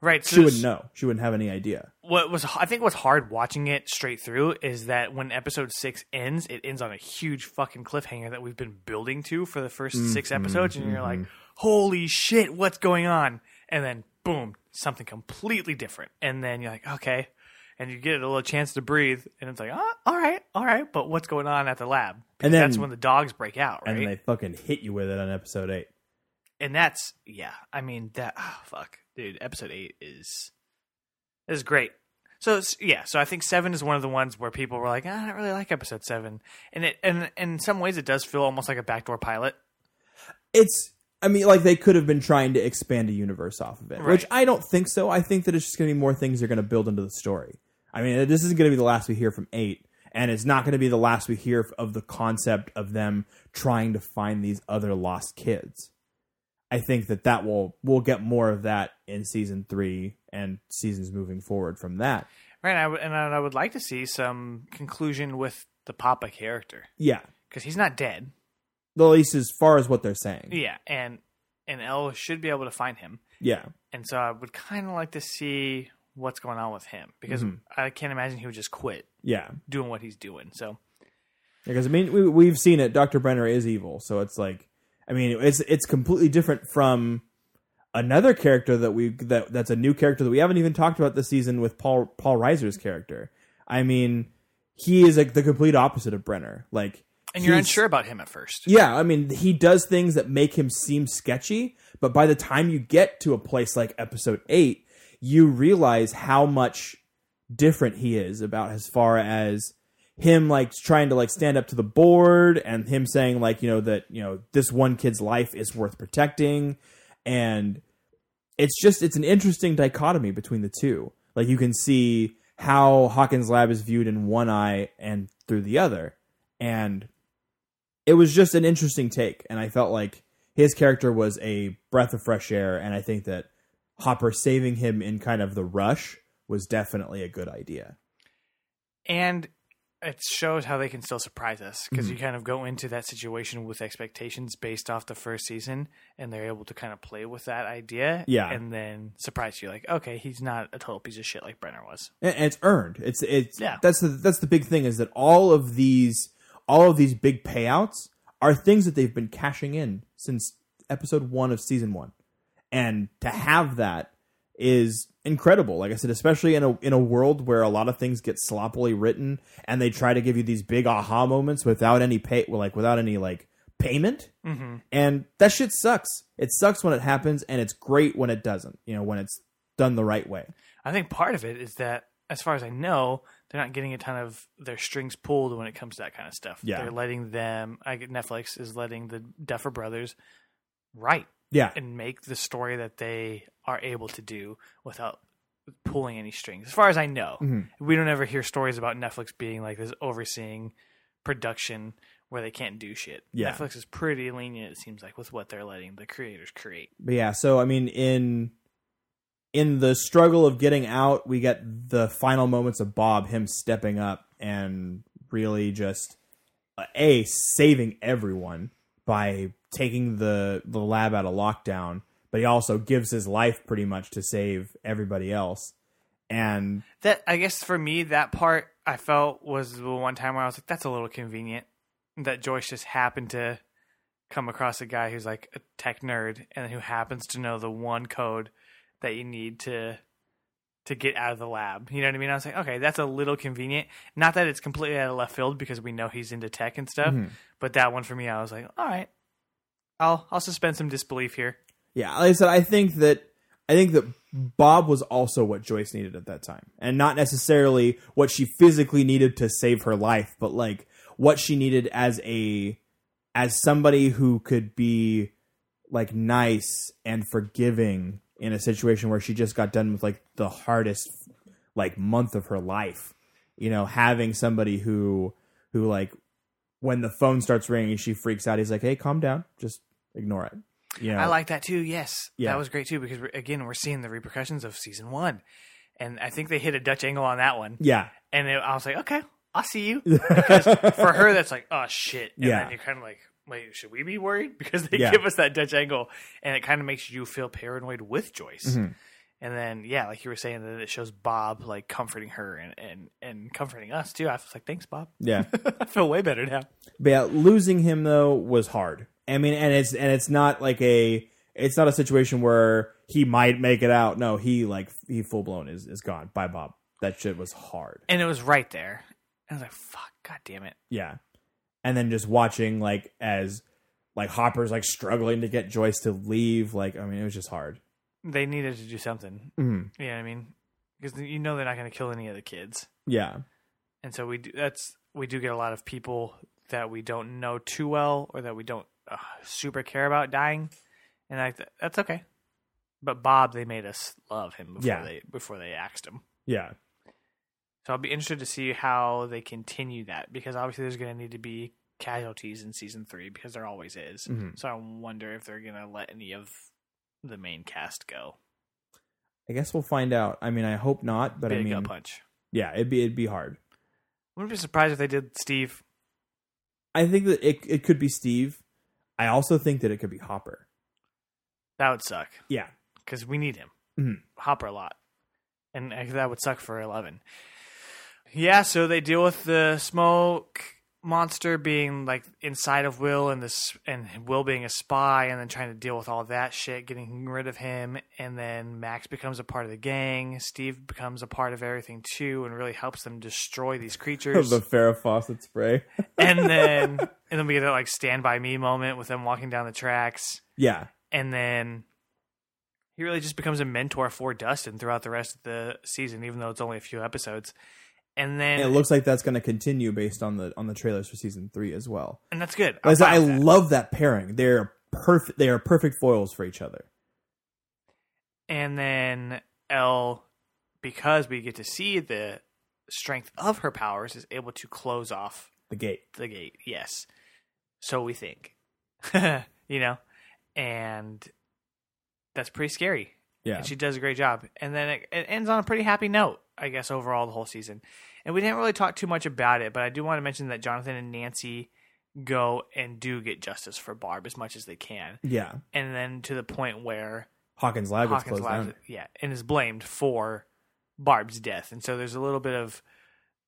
Right, so She wouldn't know. She wouldn't have any idea. What was I think what's hard watching it straight through is that when episode six ends, it ends on a huge fucking cliffhanger that we've been building to for the 1st six mm-hmm, episodes, and you're mm-hmm. like, "Holy shit, what's going on?" And then boom, something completely different, and then you're like, "Okay," and you get a little chance to breathe, and it's like, "Oh, all right, all right," but what's going on at the lab? Because then- that's when the dogs break out, right? And then they fucking hit you with it on episode 8. and that's yeah i mean that oh, fuck dude episode 8 is is great so yeah so i think 7 is one of the ones where people were like "Ah, i don't really like episode 7 and it and, and in some ways it does feel almost like a backdoor pilot It's I mean, like they could have been trying to expand a universe off of it, which I don't think so. I think that it's just going to be more things they're going to build into the story. I mean, this isn't going to be the last we hear from eight, and it's not going to be the last we hear of the concept of them trying to find these other lost kids. I think that that will we'll get more of that in season three and seasons moving forward from that. right I w- and i would like to see some conclusion with the papa character Yeah, because he's not dead at least as far as what they're saying. yeah and and El should be able to find him Yeah, and so i would kind of like to see what's going on with him because mm-hmm. i can't imagine he would just quit yeah. doing what he's doing so Because I mean, we, we've seen it. Doctor Brenner is evil, so it's like, I mean, it's it's completely different from another character that we that that's a new character that we haven't even talked about this season with Paul Paul Reiser's character. I mean, he is like the complete opposite of Brenner. Like, and you're unsure about him at first Yeah, I mean, he does things that make him seem sketchy, but by the time you get to a place like episode 8, you realize how much different he is about as far as him like trying to like stand up to the board and him saying like, you know, that, you know, this one kid's life is worth protecting and it's just it's an interesting dichotomy between the two. Like you can see how Hawkins Lab is viewed in one eye and through the other. And it was just an interesting take and i felt like his character was a breath of fresh air and i think that hopper saving him in kind of the rush was definitely a good idea and it shows how they can still surprise us because Mm-hmm. you kind of go into that situation with expectations based off the first season and they're able to kind of play with that idea Yeah. and then surprise you like okay he's not a total piece of shit like brenner was and, it's earned it's it's Yeah. that's the that's the big thing is that all of these all of these big payouts are things that they've been cashing in since episode 1 of season 1 and to have that is incredible like i said especially in a in a world where a lot of things get sloppily written and they try to give you these big aha moments without any pay like without any like payment. Mm-hmm. and that shit sucks. It sucks when it happens and it's great when it doesn't you know when it's done the right way. I think part of it is that as far as i know they're not getting a ton of their strings pulled when it comes to that kind of stuff Yeah. they're letting them i get netflix is letting the duffer brothers write yeah and make the story that they are able to do without pulling any strings. As far as I know, Mhm. we don't ever hear stories about Netflix being like this overseeing production where they can't do shit. Yeah. Netflix is pretty lenient, it seems like, with what they're letting the creators create. but yeah so i mean in in the struggle of getting out we get the final moments of bob him stepping up and really just a saving everyone by taking the the lab out of lockdown but he also gives his life pretty much to save everybody else and That I guess for me, that part I felt was the one time where I was like, "That's a little convenient." That Joyce just happened to come across a guy who's like a tech nerd and who happens to know the one code that you need to to get out of the lab. You know what I mean? I was like, okay, that's a little convenient. Not that it's completely out of left field because we know he's into tech and stuff, Mhm. but that one for me, I was like, all right, I'll I'll suspend some disbelief here. Yeah, like I said, I think that I think that Bob was also what Joyce needed at that time, and not necessarily what she physically needed to save her life, but like what she needed as a as somebody who could be like nice and forgiving in a situation where she just got done with like the hardest like month of her life. You know, having somebody who who like when the phone starts ringing, she freaks out. He's like, "Hey, calm down. Just ignore it." You know, I like that too. Yes, Yeah. that was great too because again we're seeing the repercussions of season one, and I think they hit a Dutch angle on that one. Yeah, And it, I was like, okay, I'll see you. *laughs* Because for her, that's like, oh shit. And Yeah. then you're kind of like, wait, should we be worried? *laughs* Because they Yeah. give us that Dutch angle, and it kind of makes you feel paranoid with Joyce. Mhm. And then, yeah, like you were saying, that it shows Bob like comforting her and and, and comforting us too. I was like, thanks, Bob. yeah. *laughs* I feel way better now. But yeah, losing him though was hard. I mean, and it's and it's not like a it's not a situation where he might make it out. No, he like he full blown is is gone. Bye, Bob. That shit was hard. And it was right there. And I was like, fuck, god damn it. Yeah, and then just watching like as like Hopper's like struggling to get Joyce to leave. Like, I mean, it was just hard. They needed to do something. Mhm. You know what I mean? Because you know they're not going to kill any of the kids. Yeah, and so we do that's we do get a lot of people that we don't know too well or that we don't uh, super care about dying and I, that's okay but bob they made us love him before Yeah. they before they axed him yeah, so i'll be interested to see how they continue that because obviously there's going to need to be casualties in season three because there always is Mhm. so i wonder if they're going to let any of the main cast go I guess we'll find out. I mean, I hope not, but big I mean, punch yeah, it'd be it'd be hard. wouldn't be surprised if they did steve I think that it it could be Steve. I also think that it could be Hopper. that would suck Yeah, because we need him. Mhm. Hopper a lot, and uh, that would suck for Eleven. Yeah, so they deal with the smoke monster being like inside of Will and this and Will being a spy and then trying to deal with all that shit, getting rid of him, and then Max becomes a part of the gang. Steve becomes a part of everything too, and really helps them destroy these creatures. *laughs* the Farrah Fawcett spray. *laughs* and then *laughs* and then we get that like Stand by Me moment with them walking down the tracks yeah, and then he really just becomes a mentor for Dustin throughout the rest of the season, even though it's only a few episodes. And then And it looks like that's going to continue based on the on the trailers for season three as well. and that's good. I that. love that pairing. They're perfect. They are perfect foils for each other. and then El, because we get to see the strength of her powers, is able to close off The gate. the gate. Yes, so we think, *laughs* you know, and that's pretty scary. Yeah, And she does a great job. And then it, it ends on a pretty happy note, I guess, overall the whole season. And we didn't really talk too much about it, but I do want to mention that Jonathan and Nancy go and do get justice for Barb as much as they can. yeah. And then to the point where Hawkins Lab gets Hawkins closed lies, down. yeah, and is blamed for Barb's death. And so there's a little bit of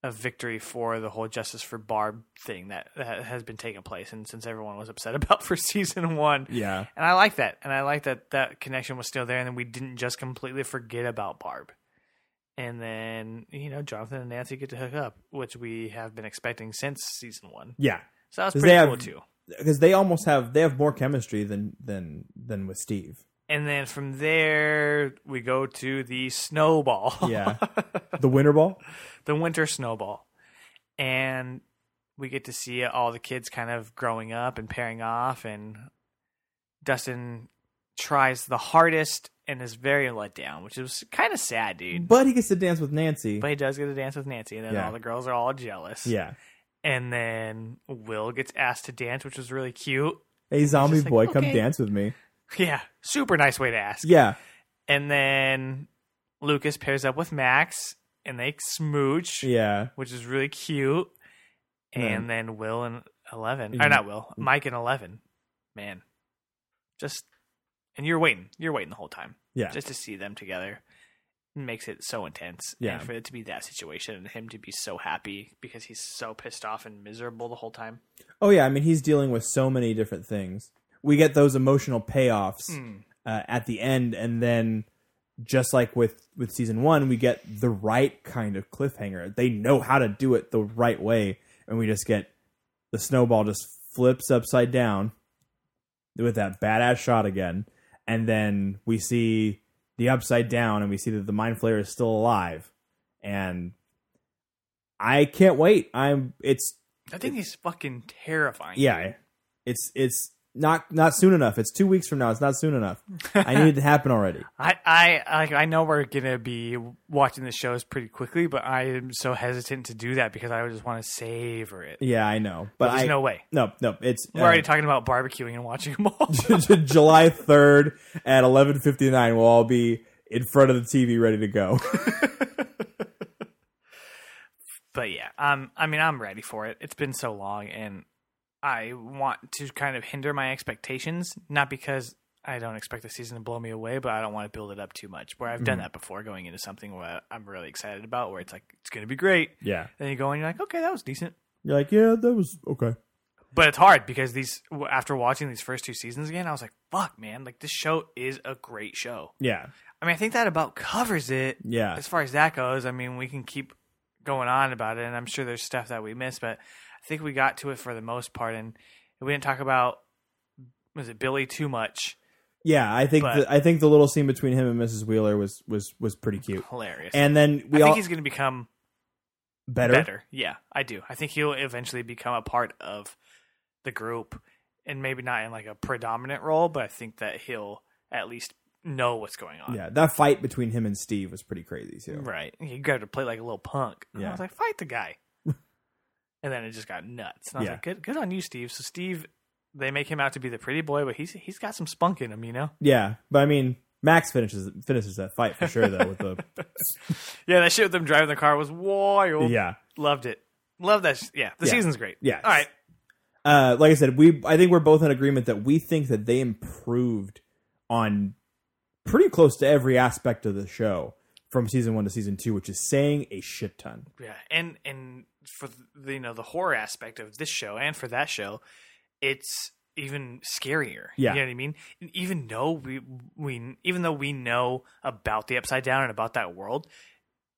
a victory for the whole justice for Barb thing that, that has been taking place and since everyone was upset *laughs* about for season 1. Yeah, And I like that. And I like that that connection was still there and then we didn't just completely forget about Barb. And then, you know, Jonathan and Nancy get to hook up, which we have been expecting since season one. yeah. So that's pretty cool have- too. Because they almost have they have more chemistry than than than with Steve. And then from there, we go to the snowball. Yeah. *laughs* The winter ball. the winter snowball. And we get to see all the kids kind of growing up and pairing off. And Dustin tries the hardest and is very let down, which is kind of sad, dude. But he gets to dance with Nancy. But he does get to dance with Nancy, and then Yeah. all the girls are all jealous. yeah. And then Will gets asked to dance, which was really cute. Hey, zombie like, boy, come okay. dance with me. *laughs* Yeah, super nice way to ask. Yeah. And then Lucas pairs up with Max, and they smooch, Yeah. which is really cute. And then Will and Eleven, or not Will, Mike and Eleven, man, just and you're waiting, you're waiting the whole time, Yeah. just to see them together. Makes it so intense, Yeah. And for it to be that situation, and him to be so happy because he's so pissed off and miserable the whole time. Oh yeah, I mean he's dealing with so many different things. We get those emotional payoffs Mm. uh, at the end, and then just like with with season one, we get the right kind of cliffhanger. They know how to do it the right way, and we just get the snowball just flips upside down with that badass shot again, and then we see the upside down, and we see that the mind flayer is still alive, and I can't wait. I'm it's I think he's fucking terrifying. yeah it's it's not not soon enough. It's two weeks from now. It's not soon enough. I need it to happen already. *laughs* I, I like I know we're gonna be watching the shows pretty quickly, but I am so hesitant to do that because I just want to savor it. Yeah, I know, but There's I, no way. No, no, it's We're uh, already talking about barbecuing and watching them all. *laughs* July third at eleven fifty nine. We'll all be in front of the TV ready to go. *laughs* but yeah, um, I mean, I'm ready for it. It's been so long, and I want to kind of hinder my expectations, not because I don't expect the season to blow me away, but I don't want to build it up too much. Where I've done mm-hmm. that before, going into something where I'm really excited about, where it's like it's going to be great. yeah, Then you go and you're like, okay, that was decent. you're like, yeah, that was okay. But it's hard because these after watching these first two seasons again, I was like, fuck, man, like this show is a great show. Yeah, I mean, I think that about covers it. Yeah. As far as that goes, I mean, we can keep going on about it, and I'm sure there's stuff that we missed, but I think we got to it for the most part, and we didn't talk about was it Billy too much? yeah. I think But- the, I think the little scene between him and Mrs. Wheeler was was was pretty cute. Hilarious. And then we I think he's going to become better. better. Yeah, I do. I think he'll eventually become a part of the group, and maybe not in like a predominant role, but I think that he'll at least know what's going on. Yeah, that fight between him and Steve was pretty crazy too. Right. he got to play like a little punk. And Yeah. I was like, fight the guy. And then it just got nuts. And I was Yeah. like, good, good on you, Steve. So Steve, they make him out to be the pretty boy, but he's he's got some spunk in him, you know. Yeah, but I mean, Max finishes finishes that fight for sure though. With the *laughs* Yeah, that shit with them driving the car was wild. yeah, loved it. Love that. sh- Yeah, the Yeah. season's great. Yeah. All right. uh, like I said, we I think we're both in agreement that we think that they improved on pretty close to every aspect of the show from season one to season two, which is saying a shit ton. Yeah, and and for the, you know the horror aspect of this show and for that show, it's even scarier. Yeah. you know what I mean. And even though we we even though we know about the upside down and about that world,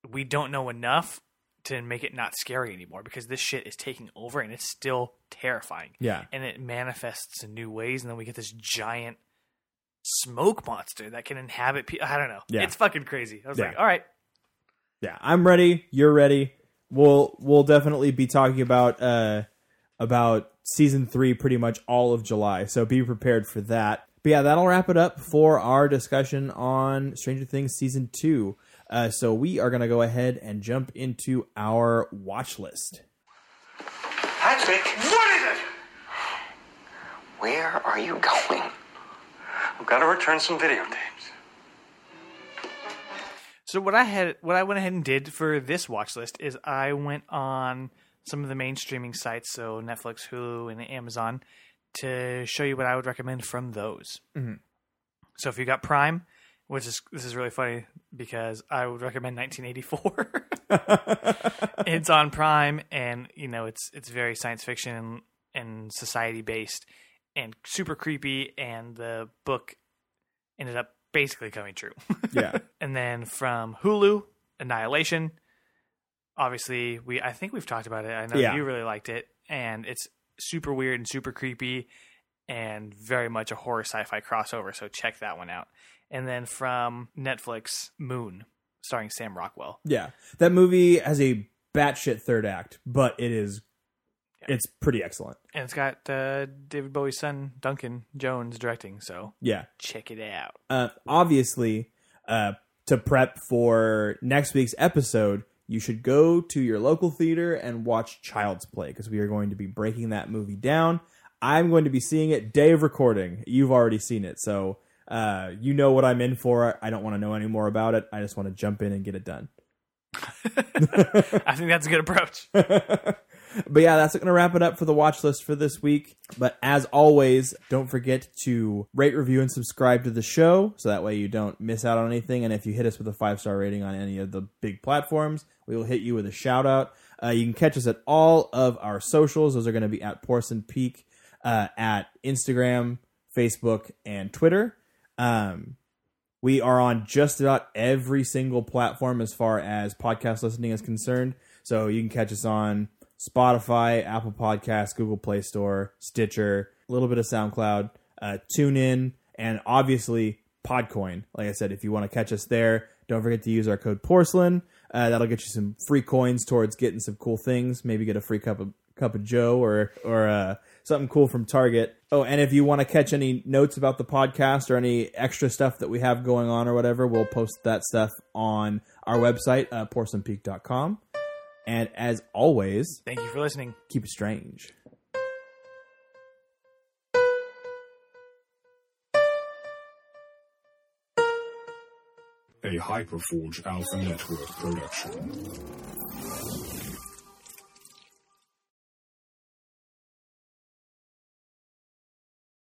we don't know enough to make it not scary anymore because this shit is taking over and it's still terrifying. Yeah. and it manifests in new ways, and then we get this giant smoke monster that can inhabit people. I don't know. Yeah. It's fucking crazy. I was Yeah. like, all right. Yeah, I'm ready. You're ready. We'll we'll definitely be talking about uh about season three pretty much all of July. So be prepared for that. But yeah, that'll wrap it up for our discussion on Stranger Things season two. Uh, so we are gonna go ahead and jump into our watch list. Patrick, what is it? Where are you going? I've got to return some videotapes. So what I had, what I went ahead and did for this watch list is I went on some of the main streaming sites, so Netflix, Hulu, and Amazon, to show you what I would recommend from those. Mm-hmm. So if you got Prime, which is this is really funny because I would recommend 1984. *laughs* it's on Prime, and you know it's it's very science fiction and, and society based, and super creepy. And the book ended up basically coming true. *laughs* Yeah. and then from Hulu, Annihilation. Obviously, we I think we've talked about it. I know Yeah. you really liked it, and it's super weird and super creepy, and very much a horror sci-fi crossover. So check that one out. And then from Netflix, Moon, starring Sam Rockwell. Yeah, that movie has a batshit third act, but it is it's pretty excellent. And it's got uh, David Bowie's son, Duncan Jones, directing. So Yeah. check it out. uh, obviously, uh, to prep for next week's episode, you should go to your local theater and watch Child's Play because we are going to be breaking that movie down. I'm going to be seeing it day of recording. You've already seen it, so uh, you know what I'm in for. I don't want to know any more about it. I just want to jump in and get it done. *laughs* I think that's a good approach. *laughs* But yeah, that's going to wrap it up for the watch list for this week. But as always, don't forget to rate, review, and subscribe to the show so that way you don't miss out on anything. And if you hit us with a five star rating on any of the big platforms, we will hit you with a shout out. Uh, you can catch us at all of our socials. Those are going to be at Porcelain Peak uh, at Instagram, Facebook, and Twitter. Um, we are on just about every single platform as far as podcast listening is concerned. So you can catch us on Spotify, Apple Podcasts, Google Play Store, Stitcher, a little bit of SoundCloud, uh, TuneIn, and obviously Podcoin. Like I said, if you want to catch us there, don't forget to use our code Porcelain. Uh, that'll get you some free coins towards getting some cool things. Maybe get a free cup of cup of Joe or or uh, something cool from Target. Oh, and if you want to catch any notes about the podcast or any extra stuff that we have going on or whatever, we'll post that stuff on our website, uh, porcelainpeak.com. And as always, thank you for listening. Keep it strange. A Hyperforge Alpha Network production.